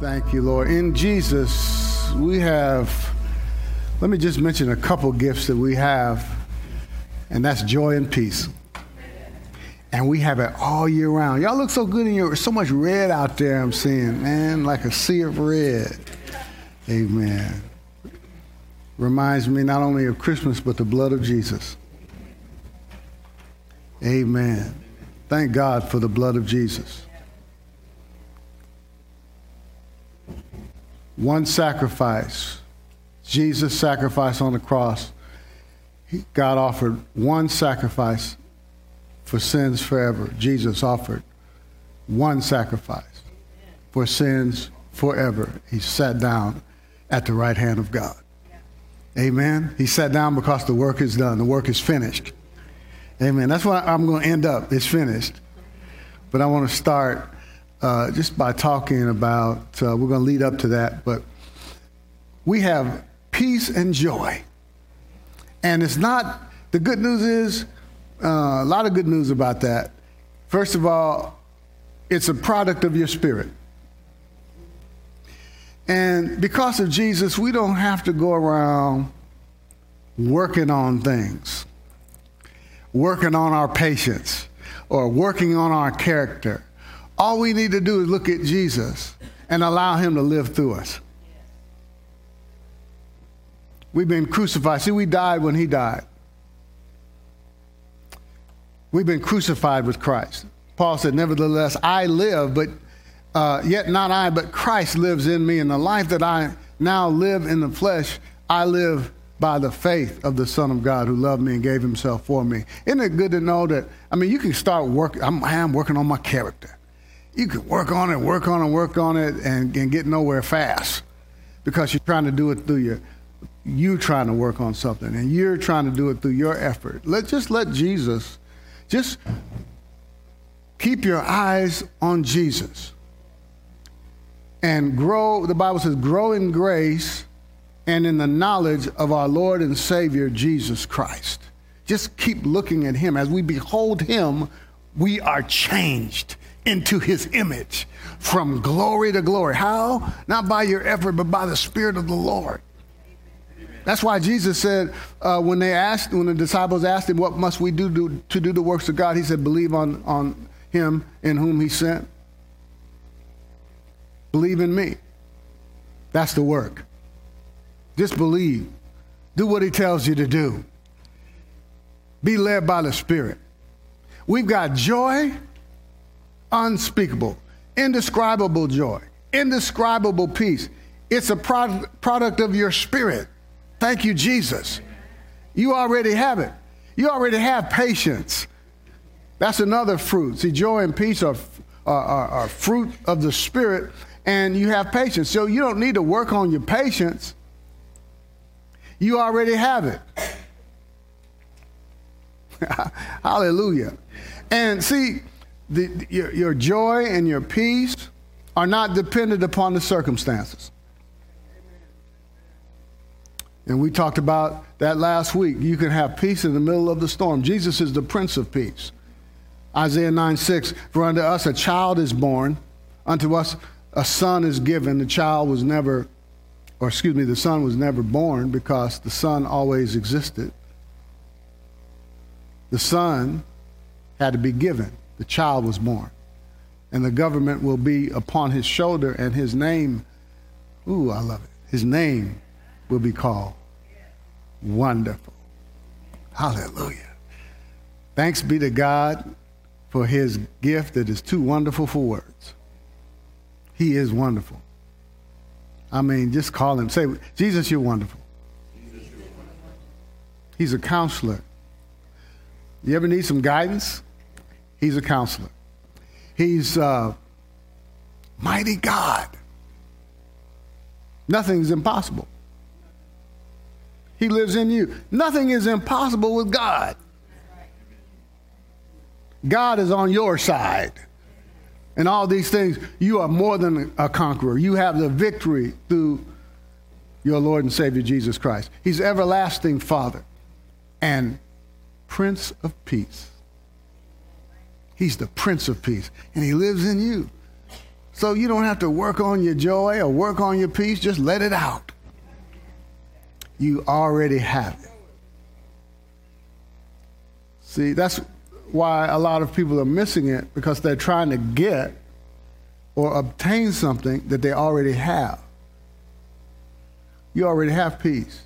Thank you, Lord. In Jesus, we have, let me just mention a couple gifts that we have, and that's joy and peace. And we have it all year round. Y'all look so good in your, so much red out there, I'm seeing, man, like a sea of red. Amen. Reminds me not only of Christmas, but the blood of Jesus. Amen. Thank God for the blood of Jesus. One sacrifice, Jesus' sacrifice on the cross. God offered one sacrifice for sins forever. Jesus offered one sacrifice for sins forever. He sat down at the right hand of God. Amen. He sat down because the work is done, the work is finished. Amen. That's why I'm going to end up. It's finished. But I want to start uh, just by talking about, uh, we're going to lead up to that, but we have peace and joy. And it's not, the good news is, uh, a lot of good news about that. First of all, it's a product of your spirit. And because of Jesus, we don't have to go around working on things, working on our patience, or working on our character. All we need to do is look at Jesus and allow him to live through us. We've been crucified. See, we died when he died. We've been crucified with Christ. Paul said, Nevertheless, I live, but uh, yet not I, but Christ lives in me. And the life that I now live in the flesh, I live by the faith of the Son of God who loved me and gave himself for me. Isn't it good to know that? I mean, you can start working, I'm, I am working on my character. You can work on it, work on it, work on it, and, and get nowhere fast because you're trying to do it through your, you trying to work on something, and you're trying to do it through your effort. Let just let Jesus, just keep your eyes on Jesus and grow. The Bible says, grow in grace and in the knowledge of our Lord and Savior Jesus Christ. Just keep looking at Him. As we behold Him, we are changed into His image from glory to glory. How? Not by your effort, but by the Spirit of the Lord. That's why Jesus said, uh, when they asked, when the disciples asked him, What must we do to, to do the works of God? He said, Believe on, on him in whom he sent. Believe in me. That's the work. Just believe. Do what he tells you to do. Be led by the Spirit. We've got joy, unspeakable, indescribable joy, indescribable peace. It's a product, product of your spirit. Thank you, Jesus. You already have it. You already have patience. That's another fruit. See, joy and peace are, are, are, are fruit of the Spirit, and you have patience. So you don't need to work on your patience. You already have it. Hallelujah. And see, the, your, your joy and your peace are not dependent upon the circumstances. And we talked about that last week. You can have peace in the middle of the storm. Jesus is the Prince of Peace. Isaiah 9 6 For unto us a child is born, unto us a son is given. The child was never, or excuse me, the son was never born because the son always existed. The son had to be given, the child was born. And the government will be upon his shoulder, and his name, ooh, I love it. His name will be called Wonderful. Hallelujah. Thanks be to God for his gift that is too wonderful for words. He is wonderful. I mean, just call him. Say, Jesus, you're wonderful. He's a counselor. You ever need some guidance? He's a counselor. He's uh, mighty God. Nothing's impossible. He lives in you. Nothing is impossible with God. God is on your side. And all these things, you are more than a conqueror. You have the victory through your Lord and Savior Jesus Christ. He's everlasting Father and Prince of Peace. He's the Prince of Peace, and He lives in you. So you don't have to work on your joy or work on your peace. Just let it out. You already have it. See, that's why a lot of people are missing it because they're trying to get or obtain something that they already have. You already have peace.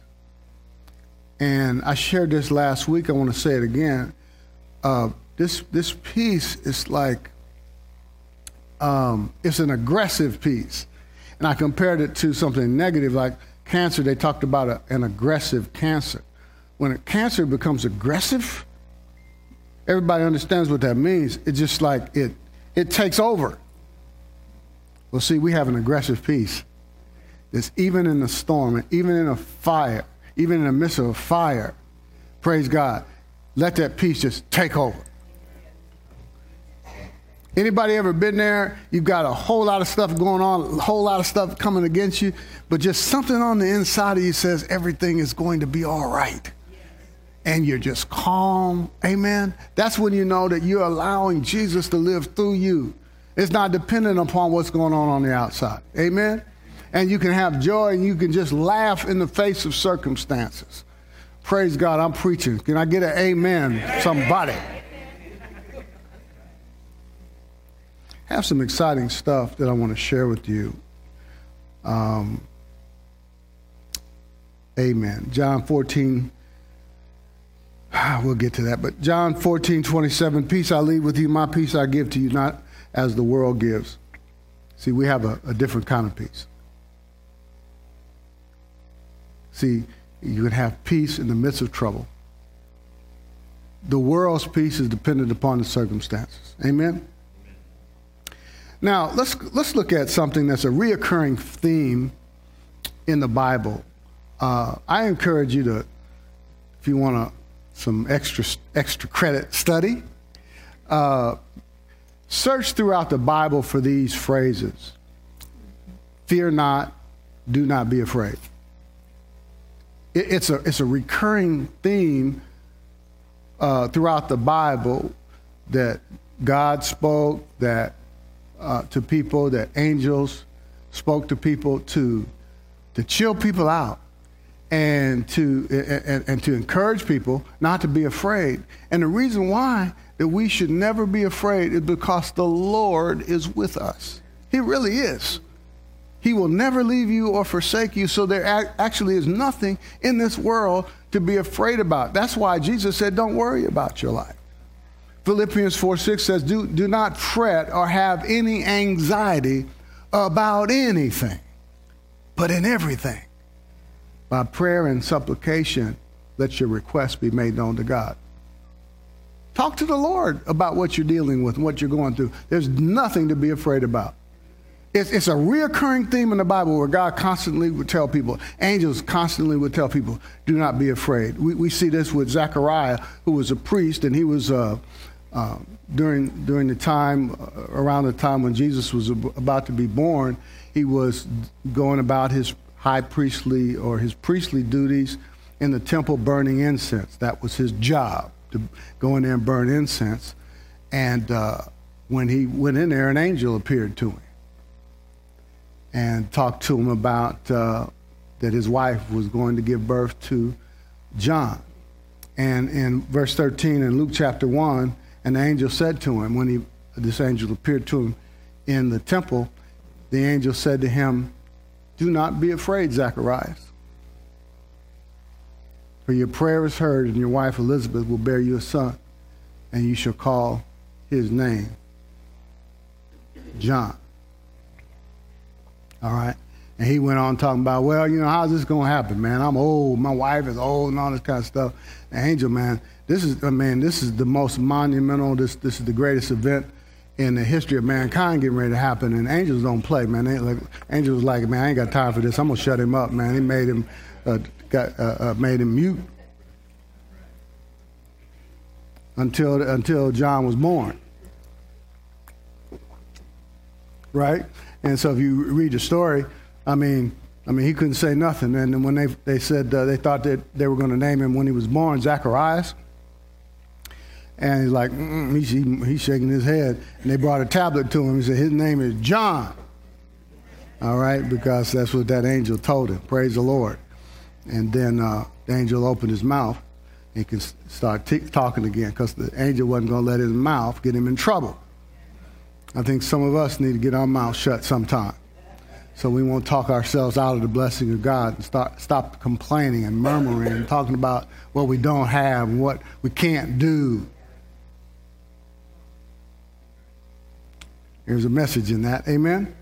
And I shared this last week. I want to say it again. Uh, this this peace is like um, it's an aggressive peace, and I compared it to something negative like cancer. They talked about a, an aggressive cancer. When a cancer becomes aggressive, everybody understands what that means. It's just like it it takes over. Well, see, we have an aggressive peace. It's even in the storm, and even in a fire, even in the midst of a fire. Praise God. Let that peace just take over. Anybody ever been there? You've got a whole lot of stuff going on, a whole lot of stuff coming against you, but just something on the inside of you says everything is going to be all right. And you're just calm. Amen. That's when you know that you're allowing Jesus to live through you. It's not dependent upon what's going on on the outside. Amen. And you can have joy and you can just laugh in the face of circumstances. Praise God, I'm preaching. Can I get an amen? Somebody. Have some exciting stuff that I want to share with you. Um, amen. John 14, we'll get to that, but John 14, 27, peace I leave with you, my peace I give to you, not as the world gives. See, we have a, a different kind of peace. See, you can have peace in the midst of trouble. The world's peace is dependent upon the circumstances. Amen? Now, let's, let's look at something that's a reoccurring theme in the Bible. Uh, I encourage you to, if you want some extra, extra credit study, uh, search throughout the Bible for these phrases Fear not, do not be afraid. It, it's, a, it's a recurring theme uh, throughout the Bible that God spoke, that uh, to people, that angels spoke to people to, to chill people out and to, and, and to encourage people not to be afraid. And the reason why that we should never be afraid is because the Lord is with us. He really is. He will never leave you or forsake you. So there actually is nothing in this world to be afraid about. That's why Jesus said, Don't worry about your life. Philippians 4 6 says, do, do not fret or have any anxiety about anything, but in everything. By prayer and supplication, let your requests be made known to God. Talk to the Lord about what you're dealing with and what you're going through. There's nothing to be afraid about. It's, it's a reoccurring theme in the Bible where God constantly would tell people, angels constantly would tell people, do not be afraid. We, we see this with Zechariah, who was a priest, and he was uh, uh, during, during the time, uh, around the time when Jesus was ab- about to be born, he was going about his high priestly or his priestly duties in the temple burning incense. That was his job, to go in there and burn incense. And uh, when he went in there, an angel appeared to him and talked to him about uh, that his wife was going to give birth to John. And in verse 13 in Luke chapter 1, and the angel said to him, when he, this angel appeared to him in the temple, the angel said to him, Do not be afraid, Zacharias. For your prayer is heard, and your wife Elizabeth will bear you a son, and you shall call his name John. All right? And he went on talking about, well, you know, how's this going to happen, man? I'm old. My wife is old and all this kind of stuff. The angel, man, this is, I mean, this is the most monumental, this, this is the greatest event in the history of mankind getting ready to happen. And angels don't play, man. They, like, angels like, man, I ain't got time for this. I'm going to shut him up, man. He made him, uh, got, uh, uh, made him mute until, until John was born. Right? And so if you read the story, I mean, I mean, he couldn't say nothing. And when they, they said uh, they thought that they were going to name him when he was born, Zacharias, and he's like, he's, he's shaking his head. And they brought a tablet to him. He said, his name is John. All right, because that's what that angel told him. Praise the Lord. And then uh, the angel opened his mouth. and can start t- talking again because the angel wasn't going to let his mouth get him in trouble. I think some of us need to get our mouth shut sometime. So we won't talk ourselves out of the blessing of God and start, stop complaining and murmuring and talking about what we don't have and what we can't do. There's a message in that. Amen.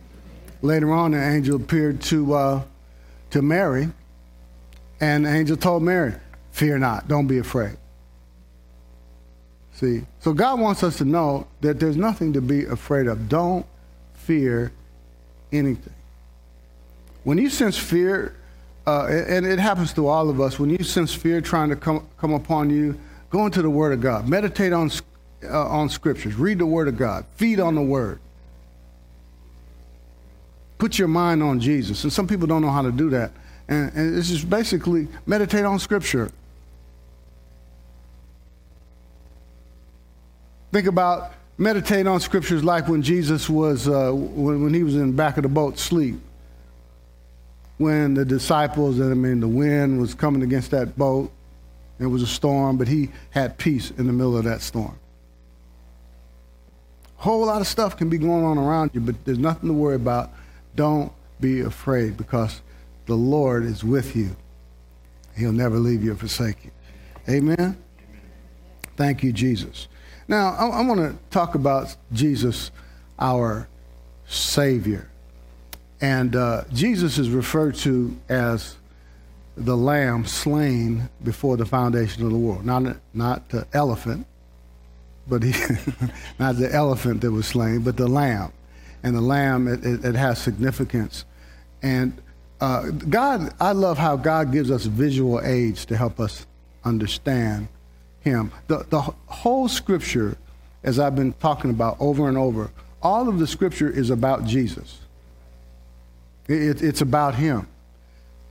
Later on, the angel appeared to, uh, to Mary, and the angel told Mary, Fear not, don't be afraid. See, so God wants us to know that there's nothing to be afraid of. Don't fear anything. When you sense fear, uh, and it happens to all of us, when you sense fear trying to come, come upon you, go into the Word of God. Meditate on, uh, on Scriptures. Read the Word of God. Feed on the Word. Put your mind on Jesus. And some people don't know how to do that. And, and it's just basically meditate on Scripture. Think about meditate on scriptures like when Jesus was, uh, when, when he was in the back of the boat, sleep when the disciples, I mean, the wind was coming against that boat. It was a storm, but he had peace in the middle of that storm. Whole lot of stuff can be going on around you, but there's nothing to worry about. Don't be afraid because the Lord is with you. He'll never leave you or forsake you. Amen? Thank you, Jesus. Now, I, I want to talk about Jesus, our Savior. And uh, Jesus is referred to as the lamb slain before the foundation of the world. Not, not the elephant, but he, not the elephant that was slain, but the lamb. And the lamb, it, it, it has significance. And uh, God, I love how God gives us visual aids to help us understand Him. The, the whole scripture, as I've been talking about over and over, all of the scripture is about Jesus. It, it's about Him.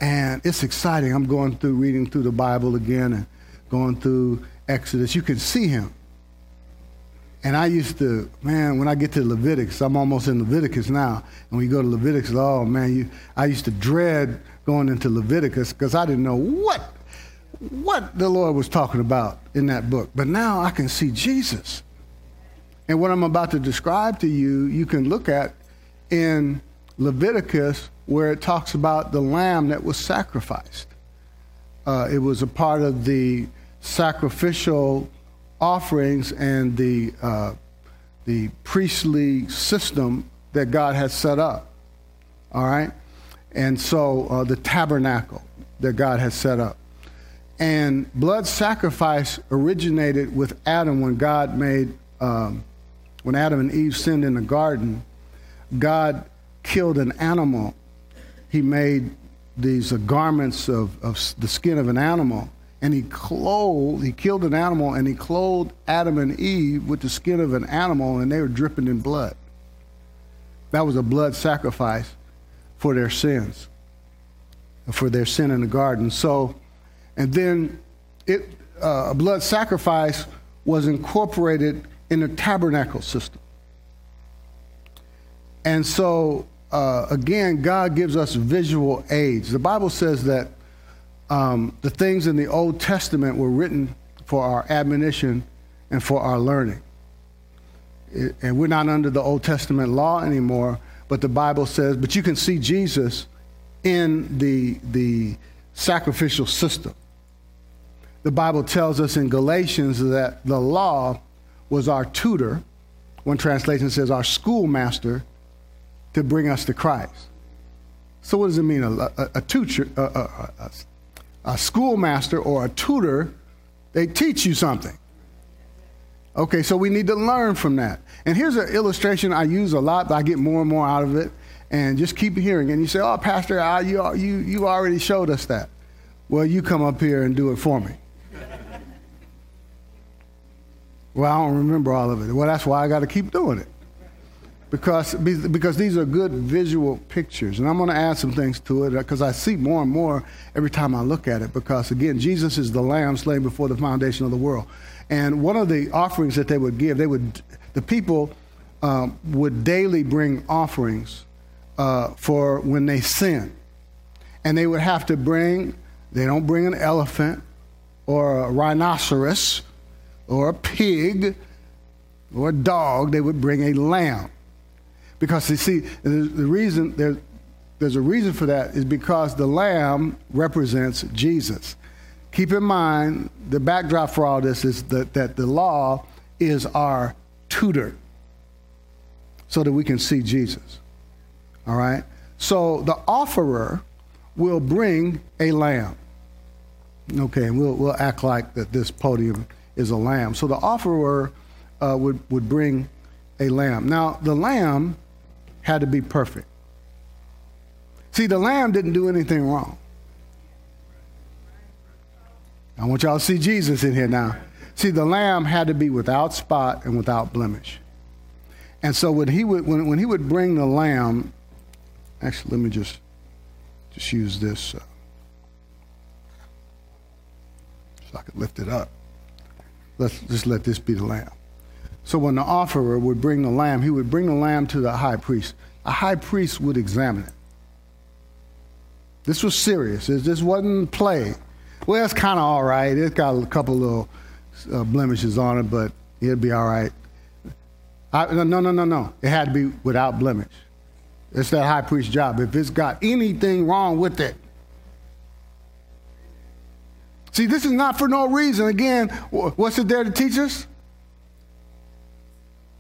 And it's exciting. I'm going through reading through the Bible again and going through Exodus. You can see Him. And I used to, man, when I get to Leviticus, I'm almost in Leviticus now. And we go to Leviticus, oh man, you, I used to dread going into Leviticus because I didn't know what, what the Lord was talking about in that book. But now I can see Jesus. And what I'm about to describe to you, you can look at in Leviticus where it talks about the lamb that was sacrificed. Uh, it was a part of the sacrificial offerings and the, uh, the priestly system that God has set up. All right? And so uh, the tabernacle that God has set up. And blood sacrifice originated with Adam when God made, um, when Adam and Eve sinned in the garden. God killed an animal, he made these uh, garments of, of the skin of an animal, and he clothed, he killed an animal, and he clothed Adam and Eve with the skin of an animal, and they were dripping in blood. That was a blood sacrifice for their sins, for their sin in the garden. So, and then it, uh, a blood sacrifice was incorporated in the tabernacle system. And so uh, again, God gives us visual aids. The Bible says that um, the things in the Old Testament were written for our admonition and for our learning. It, and we're not under the Old Testament law anymore, but the Bible says, but you can see Jesus in the, the sacrificial system. The Bible tells us in Galatians that the law was our tutor. One translation says our schoolmaster to bring us to Christ. So, what does it mean? A, a, a tutor, a, a, schoolmaster or a tutor, they teach you something. Okay, so we need to learn from that. And here's an illustration I use a lot, but I get more and more out of it. And just keep hearing. And you say, "Oh, Pastor, I, you you you already showed us that." Well, you come up here and do it for me. well, I don't remember all of it. Well, that's why I got to keep doing it because, because these are good visual pictures. And I'm going to add some things to it because I see more and more every time I look at it. Because, again, Jesus is the lamb slain before the foundation of the world. And one of the offerings that they would give, they would, the people um, would daily bring offerings uh, for when they sin. And they would have to bring, they don't bring an elephant or a rhinoceros or a pig or a dog, they would bring a lamb. Because you see, the reason there's, there's a reason for that is because the lamb represents Jesus. Keep in mind, the backdrop for all this is that, that the law is our tutor so that we can see Jesus. All right? So the offerer will bring a lamb. Okay, and we'll, we'll act like that this podium is a lamb. So the offerer uh, would, would bring a lamb. Now, the lamb had to be perfect. See, the lamb didn't do anything wrong. I want y'all to see Jesus in here now. See, the lamb had to be without spot and without blemish. And so when he would, when, when he would bring the lamb, actually, let me just, just use this uh, so I could lift it up. Let's just let this be the lamb. So when the offerer would bring the lamb, he would bring the lamb to the high priest. A high priest would examine it. This was serious. This wasn't play. Well, it's kind of all right. It's got a couple little uh, blemishes on it, but it'd be all right. I, no, no, no, no. It had to be without blemish. It's that high priest job. If it's got anything wrong with it, see, this is not for no reason. Again, what's it there to teach us?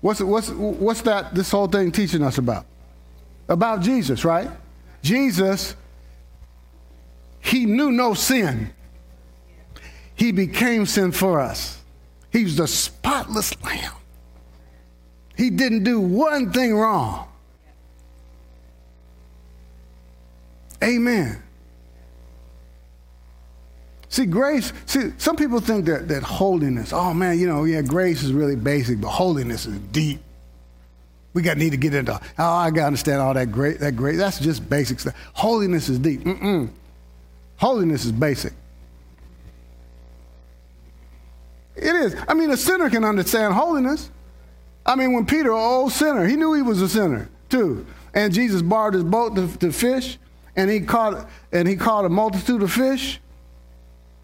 What's, what's, what's that, this whole thing teaching us about? About Jesus, right? Jesus, he knew no sin. He became sin for us. He was the spotless lamb. He didn't do one thing wrong. Amen. See, grace, see, some people think that, that holiness, oh man, you know, yeah, grace is really basic, but holiness is deep. We got need to get into, oh, I got to understand all that great, that great. That's just basic stuff. Holiness is deep. Mm-mm. Holiness is basic. It is. I mean, a sinner can understand holiness. I mean, when Peter, old sinner, he knew he was a sinner too. And Jesus borrowed his boat to, to fish, and he caught and he caught a multitude of fish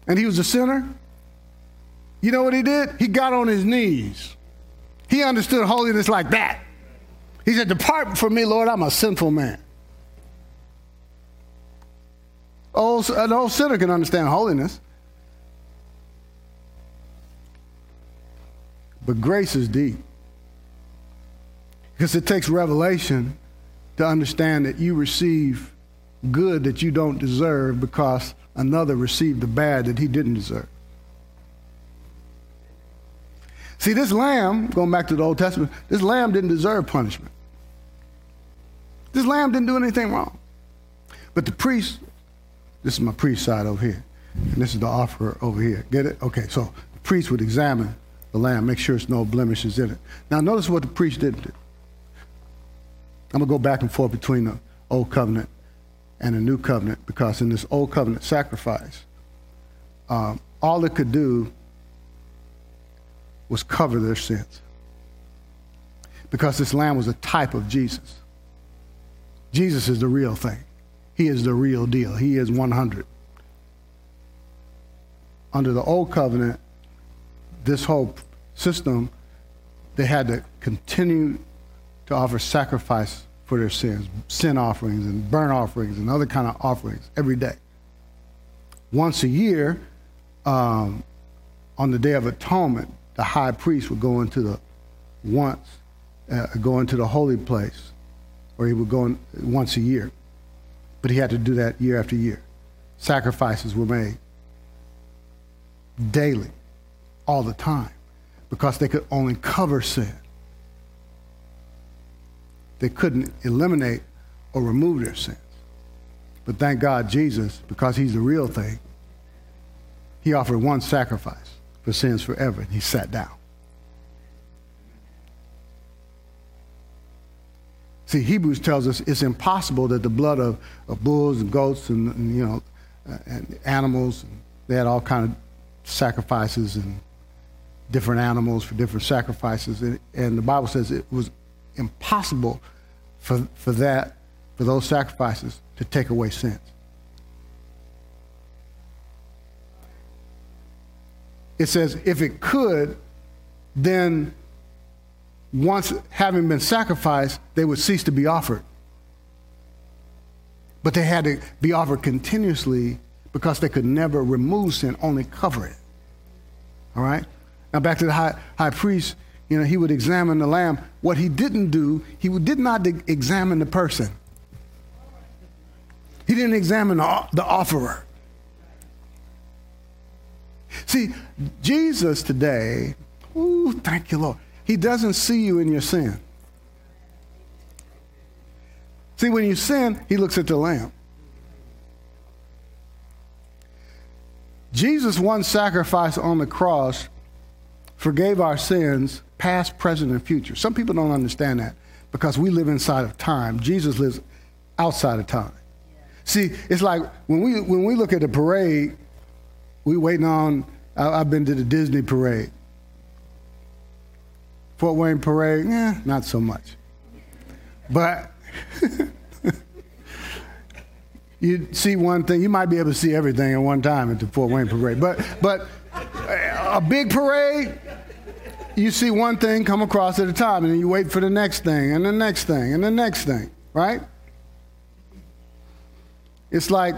and he was a sinner, you know what he did? He got on his knees. He understood holiness like that. He said, Depart from me, Lord, I'm a sinful man. Old, an old sinner can understand holiness. But grace is deep. Because it takes revelation to understand that you receive good that you don't deserve because another received the bad that he didn't deserve. See, this lamb, going back to the Old Testament, this lamb didn't deserve punishment. This lamb didn't do anything wrong. But the priest, this is my priest side over here, and this is the offerer over here. Get it? Okay, so the priest would examine the lamb, make sure there's no blemishes in it. Now, notice what the priest did. I'm going to go back and forth between the Old Covenant and a new covenant because in this old covenant sacrifice, um, all it could do was cover their sins. Because this lamb was a type of Jesus. Jesus is the real thing. He is the real deal. He is 100. Under the old covenant, this whole system, they had to continue to offer sacrifice for their sins, sin offerings and burnt offerings and other kind of offerings every day. Once a year, um, on the Day of Atonement, the high priest would go into the once, uh, go into the holy place, or he would go in once a year. But he had to do that year after year. Sacrifices were made daily, all the time, because they could only cover sin they couldn't eliminate or remove their sins. But thank God, Jesus, because he's the real thing, he offered one sacrifice for sins forever, and he sat down. See, Hebrews tells us it's impossible that the blood of, of bulls and goats and, and you know uh, and animals, and they had all kind of sacrifices and different animals for different sacrifices, and, and the Bible says it was impossible for, for that for those sacrifices to take away sins. It says, if it could, then once having been sacrificed, they would cease to be offered. But they had to be offered continuously because they could never remove sin, only cover it. All right? Now back to the high, high priest, you know, he would examine the lamb. What he didn't do, he did not examine the person. He didn't examine the offerer. See, Jesus today, ooh, thank you, Lord. He doesn't see you in your sin. See, when you sin, he looks at the lamb. Jesus' one sacrifice on the cross forgave our sins, past, present, and future. Some people don't understand that because we live inside of time. Jesus lives outside of time. See, it's like when we when we look at the parade, we waiting on. I, have been to the Disney parade. Fort Wayne parade, yeah, not so much. But you see one thing, you might be able to see everything at one time at the Fort Wayne parade. But but a big parade, you see one thing come across at a time, and then you wait for the next thing, and the next thing, and the next thing, right? It's like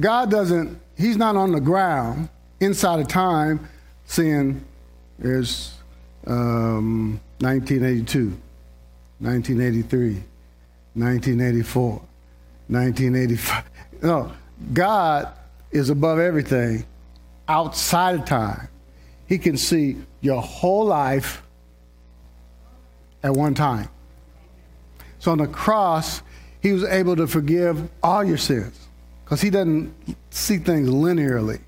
God doesn't, He's not on the ground inside of time seeing there's um, 1982, 1983, 1984, 1985. No, God is above everything outside of time. He can see your whole life at one time. So on the cross, he was able to forgive all your sins because he doesn't see things linearly.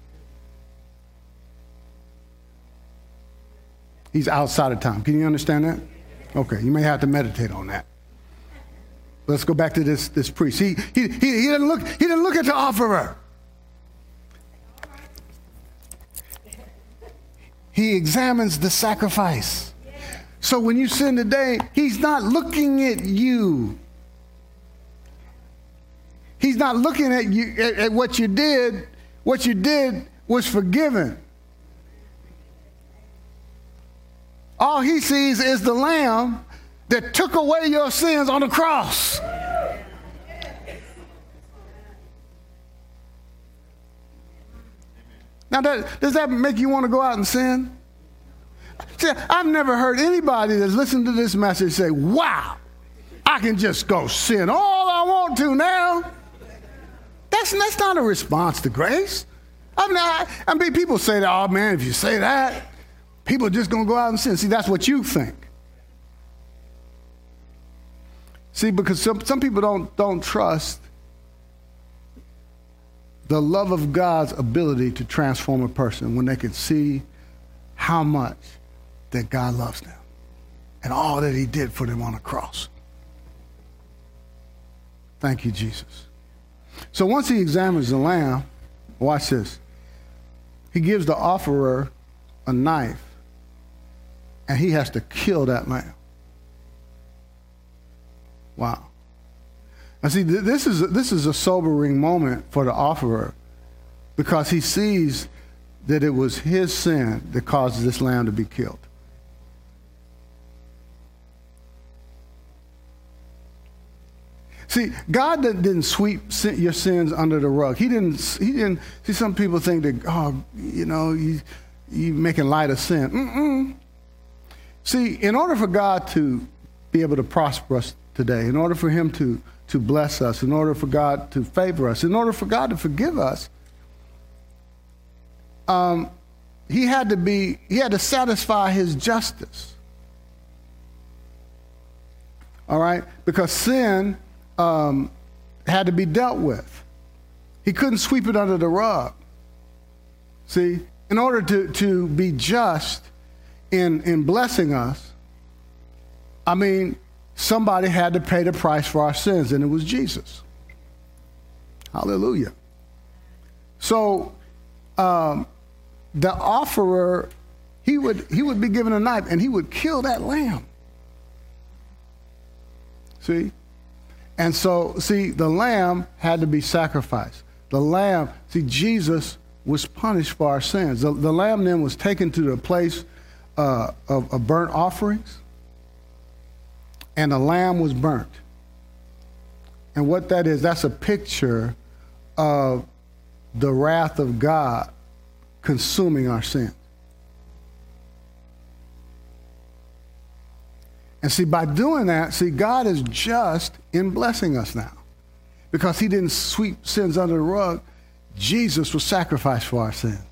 He's outside of time. Can you understand that? Okay, you may have to meditate on that. Let's go back to this, this priest. He, he, he, he, didn't look, he didn't look at the offerer. He examines the sacrifice. So when you sin today, he's not looking at you. He's not looking at you at, at what you did. What you did was forgiven. All he sees is the lamb that took away your sins on the cross. Now, that, does that make you want to go out and sin? See, I've never heard anybody that's listened to this message say, wow, I can just go sin all I want to now. That's, that's not a response to grace. I mean, I, I mean, people say that, oh man, if you say that, people are just going to go out and sin. See, that's what you think. See, because some, some people don't, don't trust the love of God's ability to transform a person when they can see how much that God loves them and all that he did for them on the cross. Thank you, Jesus. So once he examines the lamb, watch this. He gives the offerer a knife, and he has to kill that lamb. Wow. Now, see, this is, this is a sobering moment for the offerer because he sees that it was his sin that caused this lamb to be killed. See, God didn't sweep your sins under the rug. He didn't. He didn't. See, some people think that, oh, you know, you you making light of sin. Mm-mm. See, in order for God to be able to prosper us today, in order for Him to to bless us, in order for God to favor us, in order for God to forgive us, um, He had to be. He had to satisfy His justice. All right, because sin um, had to be dealt with. He couldn't sweep it under the rug. See, in order to, to be just in, in blessing us, I mean, somebody had to pay the price for our sins, and it was Jesus. Hallelujah. So, um, the offerer, he would, he would be given a knife and he would kill that lamb. See? And so, see, the lamb had to be sacrificed. The lamb, see, Jesus was punished for our sins. The, the lamb then was taken to the place uh, of, of burnt offerings, and the lamb was burnt. And what that is, that's a picture of the wrath of God consuming our sin. And see, by doing that, see, God is just in blessing us now. Because he didn't sweep sins under the rug, Jesus was sacrificed for our sins.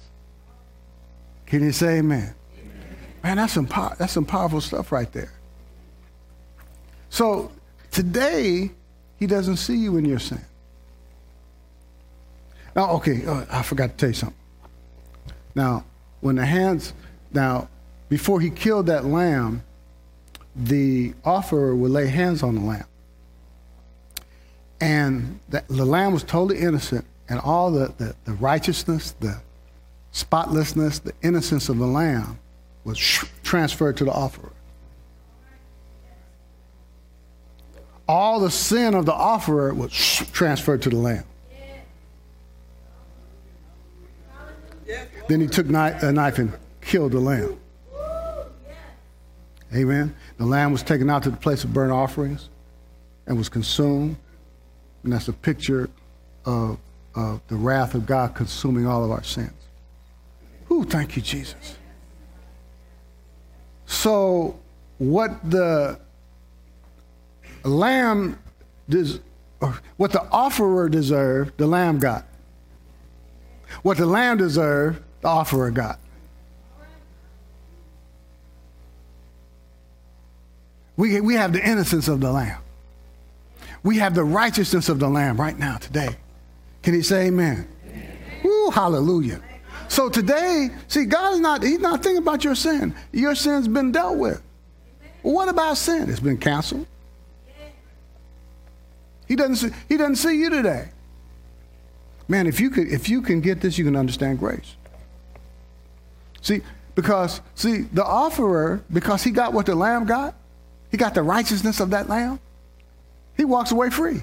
Can you say amen? amen. Man, that's some, that's some powerful stuff right there. So today, he doesn't see you in your sin. Now, okay, uh, I forgot to tell you something. Now, when the hands, now, before he killed that lamb, the offerer would lay hands on the lamb. And the, the lamb was totally innocent, and all the, the, the, righteousness, the spotlessness, the innocence of the lamb was transferred to the offerer. All the sin of the offerer was transferred to the lamb. Then he took a knife and killed the lamb. Amen. The lamb was taken out to the place of burnt offerings and was consumed. And that's a picture of, of the wrath of God consuming all of our sins. Ooh, thank you, Jesus. So, what the lamb, des- what the offerer deserved, the lamb got. What the lamb deserved, the offerer got. We, we have the innocence of the Lamb. We have the righteousness of the Lamb right now, today. Can he say amen? amen. Woo, hallelujah. So today, see, God is not, he's not thinking about your sin. Your sin's been dealt with. Well, what about sin? It's been canceled. He doesn't see, he doesn't see you today. Man, if you could if you can get this, you can understand grace. See, because see, the offerer, because he got what the lamb got, he got the righteousness of that lamb. He walks away free.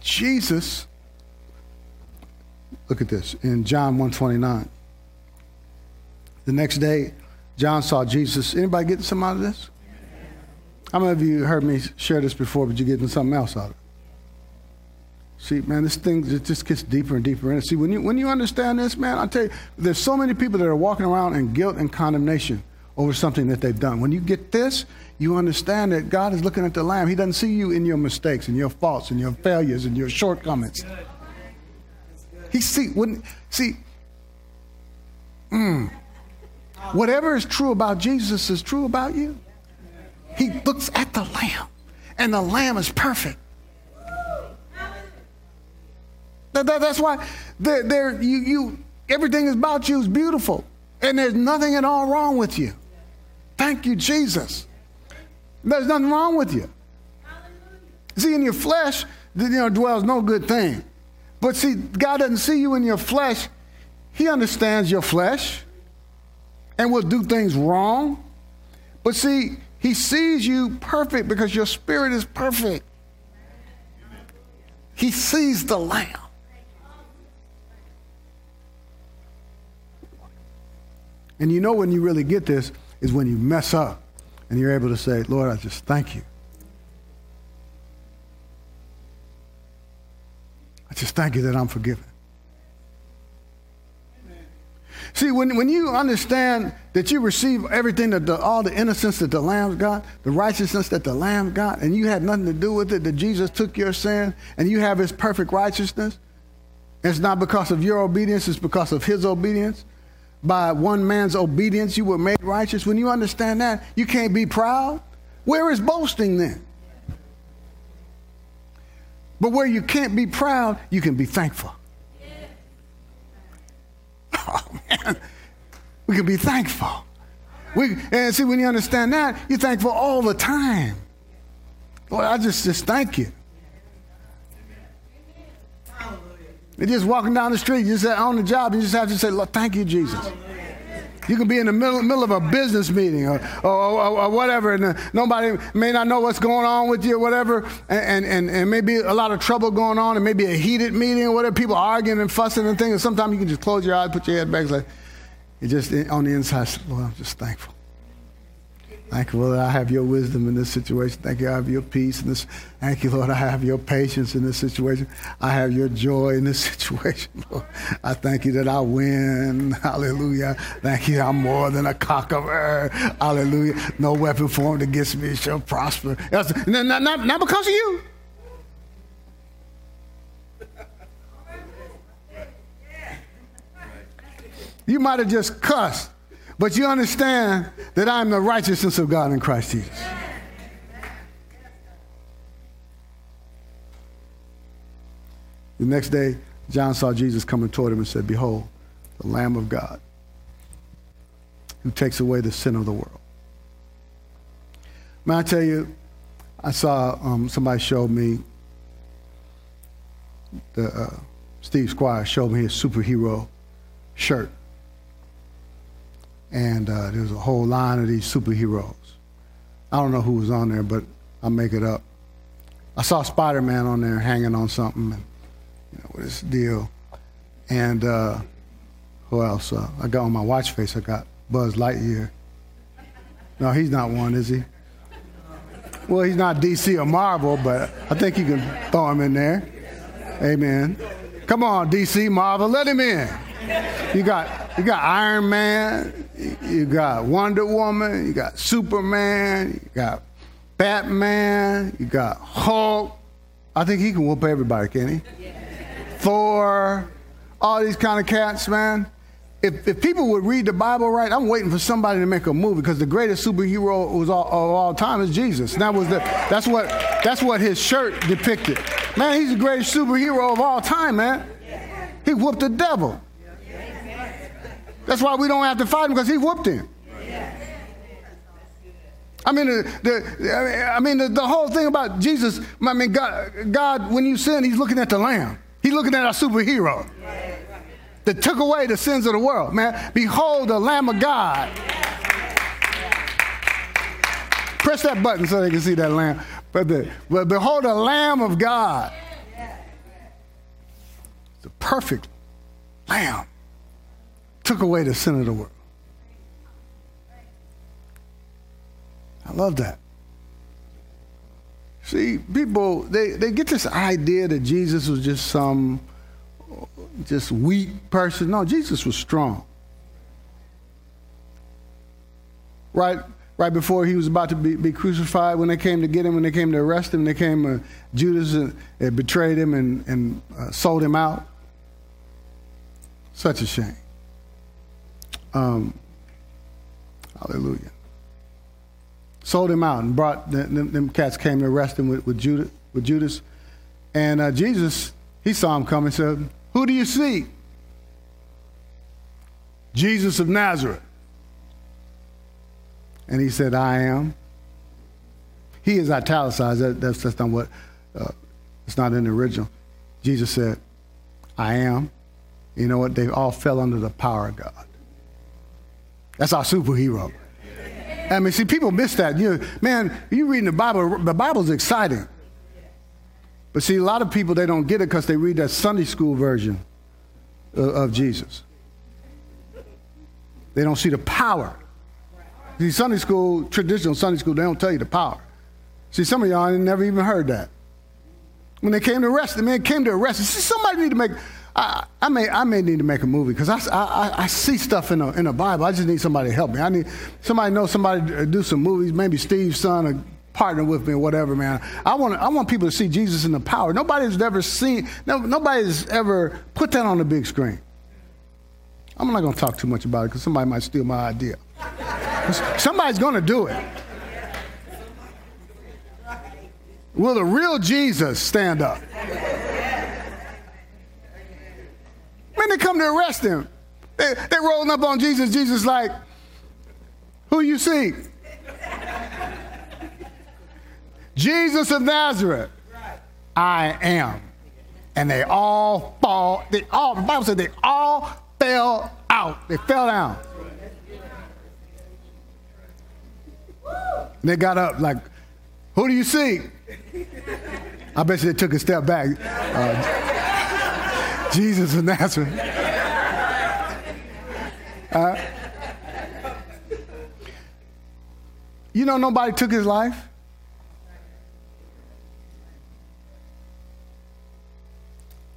Jesus, look at this in John 129. The next day, John saw Jesus. Anybody getting some out of this? How many of you heard me share this before, but you're getting something else out of it? See, man, this thing it just gets deeper and deeper in it. See, when you when you understand this, man, I tell you, there's so many people that are walking around in guilt and condemnation over something that they've done. When you get this, you understand that God is looking at the Lamb. He doesn't see you in your mistakes and your faults and your failures and your shortcomings. He see when see. Mm, whatever is true about Jesus is true about you. He looks at the Lamb, and the Lamb is perfect. That, that, that's why you, you, everything about you is beautiful. And there's nothing at all wrong with you. Thank you, Jesus. There's nothing wrong with you. See, in your flesh, you know, dwells no good thing. But see, God doesn't see you in your flesh. He understands your flesh and will do things wrong. But see, He sees you perfect because your spirit is perfect. He sees the Lamb. And you know when you really get this is when you mess up and you're able to say, Lord, I just thank you. I just thank you that I'm forgiven. See, when, when you understand that you receive everything that the, all the innocence that the Lamb got, the righteousness that the Lamb got, and you had nothing to do with it, that Jesus took your sin, and you have his perfect righteousness, it's not because of your obedience, it's because of his obedience by one man's obedience you were made righteous, when you understand that, you can't be proud. Where is boasting then? But where you can't be proud, you can be thankful. Oh, man. We can be thankful. We, and see, when you understand that, you're thankful all the time. Lord, I just, just thank you. You're just walking down the street, you just on the job, you just have to say, Lord, thank you, Jesus. You can be in the middle, middle of a business meeting or, or, or, or whatever, and uh, nobody may not know what's going on with you or whatever, and, and, and maybe a lot of trouble going on, and maybe a heated meeting or whatever, people arguing and fussing and things. And sometimes you can just close your eyes, put your head back, like, you just on the inside, Lord, I'm just thankful. Thank you, Lord, I have your wisdom in this situation. Thank you, I have your peace in this. Thank you, Lord, I have your patience in this situation. I have your joy in this situation, Lord. I thank you that I win. Hallelujah. Thank you, I'm more than a conqueror. Hallelujah. No weapon formed against me shall prosper. Not, not, not because of you. You might have just cussed. But you understand that I'm the righteousness of God in Christ Jesus. The next day, John saw Jesus coming toward him and said, Behold, the Lamb of God who takes away the sin of the world. May I tell you, I saw um, somebody showed me, the, uh, Steve Squire showed me his superhero shirt and uh, there was a whole line of these superheroes. I don't know who was on there, but I'll make it up. I saw Spider Man on there hanging on something, and, you know, deal. And uh, who else? Uh, I got on my watch face, I got Buzz Lightyear. No, he's not one, is he? Well, he's not DC or Marvel, but I think you can throw him in there. Amen. Come on, DC, Marvel, let him in. You got you got Iron Man, you got Wonder Woman, you got Superman, you got Batman, you got Hulk. I think he can whoop everybody, can he? Thor, all these kind of cats, man. If, if people would read the Bible right, I'm waiting for somebody to make a movie because the greatest superhero was all, of all time is Jesus. And that was the, that's what that's what his shirt depicted. Man, he's the greatest superhero of all time, man. He whooped the devil. That's why we don't have to fight him because he whooped him. I mean, the, the I mean, the, the, whole thing about Jesus. I mean, God, God, when you sin, He's looking at the Lamb. He's looking at our superhero that took away the sins of the world. Man, behold, the Lamb of God. Press that button so they can see that lamb. But, the, but behold, the Lamb of God. The perfect Lamb took away the sin of the world. I love that. See, people, they, they get this idea that Jesus was just some just weak person. No, Jesus was strong. Right, right before he was about to be, be crucified, when they came to get him, when they came to arrest him, they came, uh, Judas uh, betrayed him and, and uh, sold him out. Such a shame. Um, hallelujah. Sold him out and brought them, them cats came to arrest him with, with Judas. With Judas. And uh, Jesus, he saw him coming said, Who do you see? Jesus of Nazareth. And he said, I am. He is italicized. That, that's, that's not what, uh, it's not in the original. Jesus said, I am. You know what? They all fell under the power of God. That's our superhero. I mean, see, people miss that. You know, man, you reading the Bible, the Bible's exciting. But see, a lot of people, they don't get it because they read that Sunday school version of, of Jesus. They don't see the power. See, Sunday school, traditional Sunday school, they don't tell you the power. See, some of y'all never even heard that. When they came to arrest, the man came to arrest. See, somebody need to make I, I, may, I may need to make a movie because I, I, I, see stuff in the, in the Bible. I just need somebody to help me. I need somebody know somebody to uh, do some movies, maybe Steve's son or partner with me or whatever, man. I want, I want people to see Jesus in the power. Nobody's ever seen, no, nobody's ever put that on the big screen. I'm not going to talk too much about it because somebody might steal my idea. Somebody's going to do it. Will the real Jesus stand up? Man, they come to arrest him. They, they rolling up on Jesus. Jesus like, who you see? Jesus of Nazareth. I am. And they all fall. They all, the Bible said they all fell out. They fell down. They got up like, who do you see? I bet you they took a step back. Uh, Jesus of Nazareth. Uh, you know, nobody took his life.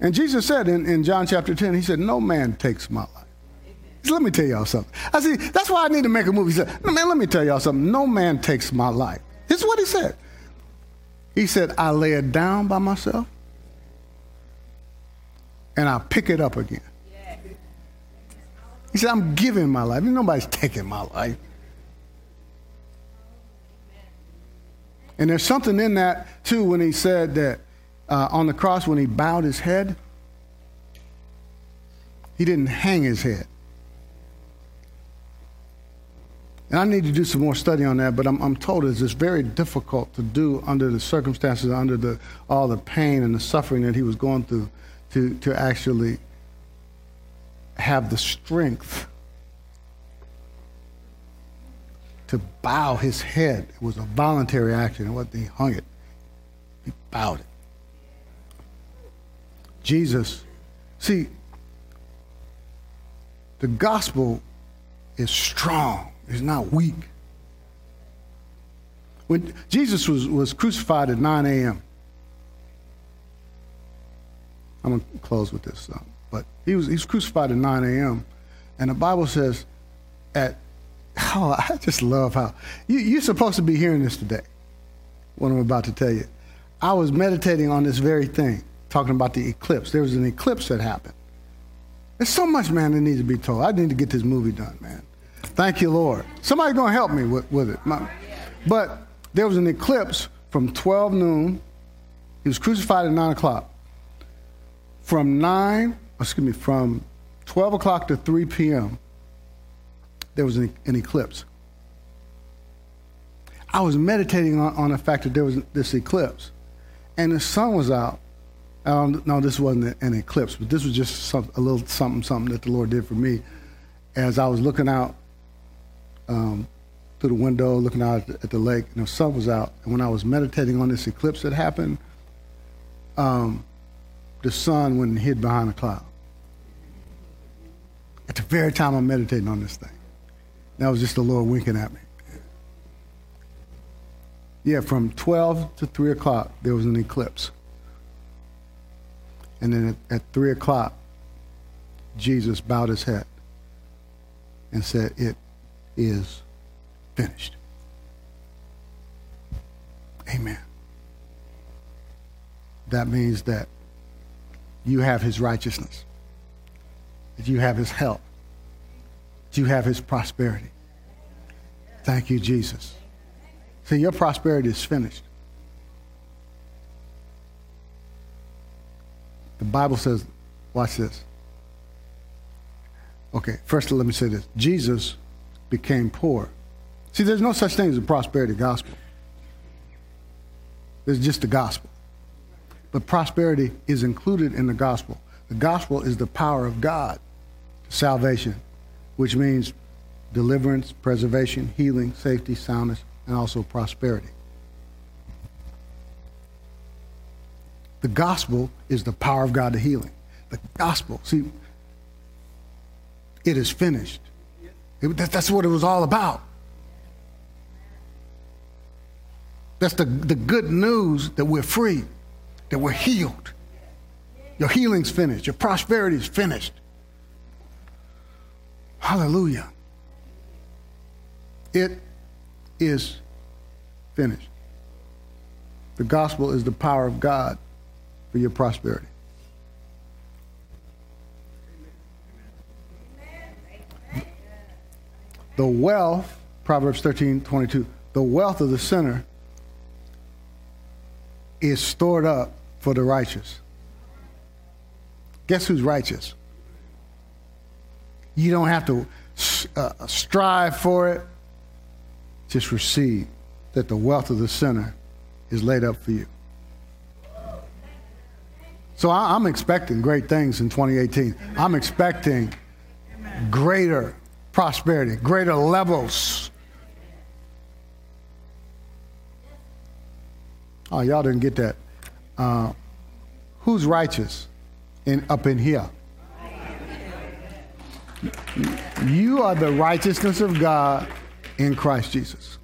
And Jesus said in, in John chapter 10, He said, No man takes my life. Said, let me tell y'all something. I see, that's why I need to make a movie. He said, Man, let me tell y'all something. No man takes my life. This is what He said. He said, I lay it down by myself and I pick it up again. He said, I'm giving my life. Nobody's taking my life. And there's something in that, too, when he said that uh, on the cross, when he bowed his head, he didn't hang his head. And I need to do some more study on that, but I'm, I'm told it's very difficult to do under the circumstances, under the, all the pain and the suffering that he was going through, to, to actually have the strength to bow his head. It was a voluntary action. It wasn't he hung it. He bowed it. Jesus, see, the gospel is strong. It's not weak. When Jesus was, was crucified at 9 a.m., I'm going to close with this. Uh, but he was, he was crucified at 9 a.m., and the Bible says at, oh, I just love how, you, you're supposed to be hearing this today, what I'm about to tell you. I was meditating on this very thing, talking about the eclipse. There was an eclipse that happened. There's so much, man, that needs to be told. I need to get this movie done, man. Thank you, Lord. Somebody's going to help me with, with it. My, but there was an eclipse from 12 noon. He was crucified at 9 o'clock. From 9, excuse me, from 12 o'clock to 3 p.m., there was an, an eclipse. I was meditating on, on, the fact that there was this eclipse, and the sun was out. Um, no, this wasn't an eclipse, but this was just some, a little something, something that the Lord did for me as I was looking out um, through the window, looking out at the lake, and the sun was out. And when I was meditating on this eclipse that happened, um, the sun and hid behind a cloud. At the very time I'm meditating on this thing. That was just the Lord winking at me. Yeah, from 12 to 3 o'clock, there was an eclipse. And then at, at 3 o'clock, Jesus bowed his head and said, It is finished. Amen. That means that you have his righteousness, that you have his help, that you have his prosperity. Thank you, Jesus. See, your prosperity is finished. The Bible says, watch this. Okay, first let me say this. Jesus became poor. See, there's no such thing as a prosperity gospel. There's just the gospel. But prosperity is included in the gospel. The gospel is the power of God, salvation, which means deliverance, preservation, healing, safety, soundness, and also prosperity. The gospel is the power of God to healing. The gospel, see, it is finished. It, that, that's what it was all about. That's the, the good news that we're free, that we're healed. Your healing's finished, your prosperity is finished. Hallelujah. It is finished. The gospel is the power of God for your prosperity. The wealth, Proverbs 13 22, the wealth of the sinner is stored up for the righteous. Guess who's righteous? You don't have to uh, strive for it, just receive that the wealth of the sinner is laid up for you. So I'm expecting great things in 2018. I'm expecting greater prosperity, greater levels. Oh, y'all didn't get that. Uh, who's righteous in, up in here? You are the righteousness of God in Christ Jesus.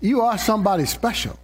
You are somebody special.